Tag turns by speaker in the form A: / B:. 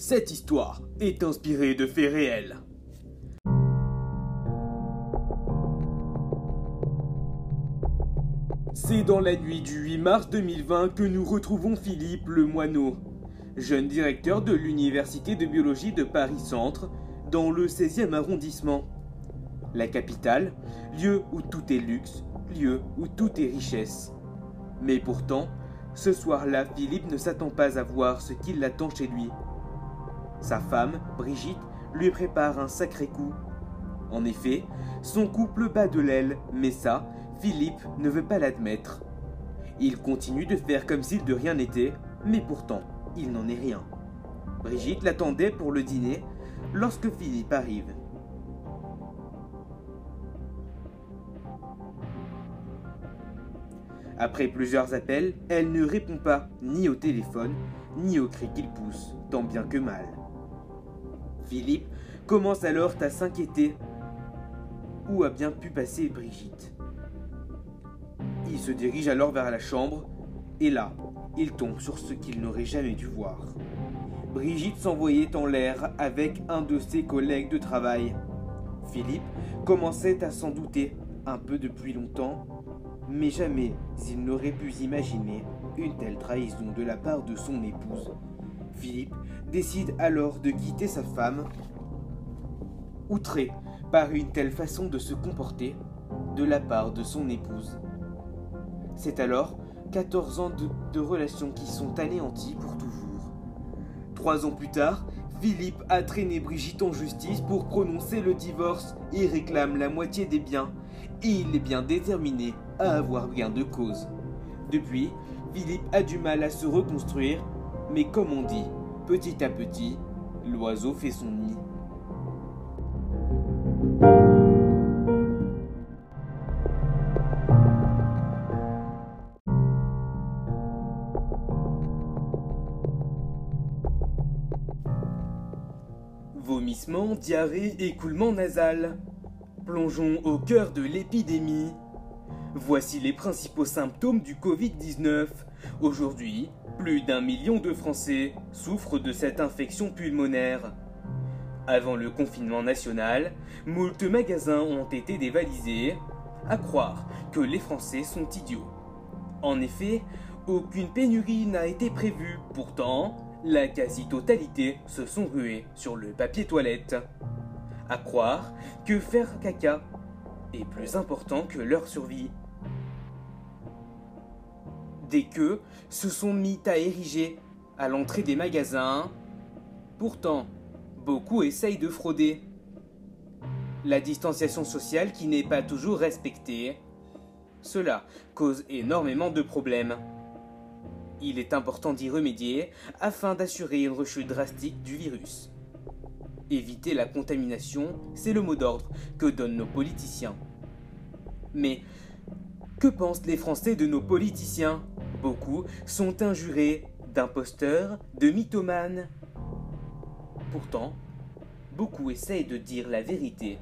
A: Cette histoire est inspirée de faits réels. C'est dans la nuit du 8 mars 2020 que nous retrouvons Philippe Lemoineau, jeune directeur de l'Université de biologie de Paris-Centre, dans le 16e arrondissement. La capitale, lieu où tout est luxe, lieu où tout est richesse. Mais pourtant, ce soir-là, Philippe ne s'attend pas à voir ce qui l'attend chez lui. Sa femme, Brigitte, lui prépare un sacré coup. En effet, son couple bat de l'aile, mais ça, Philippe ne veut pas l'admettre. Il continue de faire comme s'il de rien n'était, mais pourtant, il n'en est rien. Brigitte l'attendait pour le dîner lorsque Philippe arrive. Après plusieurs appels, elle ne répond pas ni au téléphone, ni aux cris qu'il pousse, tant bien que mal. Philippe commence alors à s'inquiéter. Où a bien pu passer Brigitte? Il se dirige alors vers la chambre, et là, il tombe sur ce qu'il n'aurait jamais dû voir. Brigitte s'envoyait en l'air avec un de ses collègues de travail. Philippe commençait à s'en douter un peu depuis longtemps, mais jamais il n'aurait pu imaginer une telle trahison de la part de son épouse. Philippe décide alors de quitter sa femme, outré par une telle façon de se comporter de la part de son épouse. C'est alors 14 ans de, relations qui sont anéantis pour toujours. Trois ans plus tard, Philippe a traîné Brigitte en justice pour prononcer le divorce et réclame la moitié des biens. Et il est bien déterminé à avoir gain de cause. Depuis, Philippe a du mal à se reconstruire, mais comme on dit, petit à petit, l'oiseau fait son nid. Vomissements, diarrhée, écoulement nasal. Plongeons au cœur de l'épidémie. Voici les principaux symptômes du Covid-19. Aujourd'hui, plus d'un million de Français souffrent de cette infection pulmonaire. Avant le confinement national, moult magasins ont été dévalisés, à croire que les Français sont idiots. En effet, aucune pénurie n'a été prévue, pourtant, la quasi-totalité se sont rués sur le papier toilette. À croire que faire caca est plus important que leur survie. Des queues se sont mis à ériger à l'entrée des magasins. Pourtant, beaucoup essayent de frauder. La distanciation sociale qui n'est pas toujours respectée, cela cause énormément de problèmes. Il est important d'y remédier afin d'assurer une rechute drastique du virus. Éviter la contamination, c'est le mot d'ordre que donnent nos politiciens. Mais que pensent les Français de nos politiciens? Beaucoup sont injurés d'imposteurs, de mythomanes. Pourtant, beaucoup essayent de dire la vérité.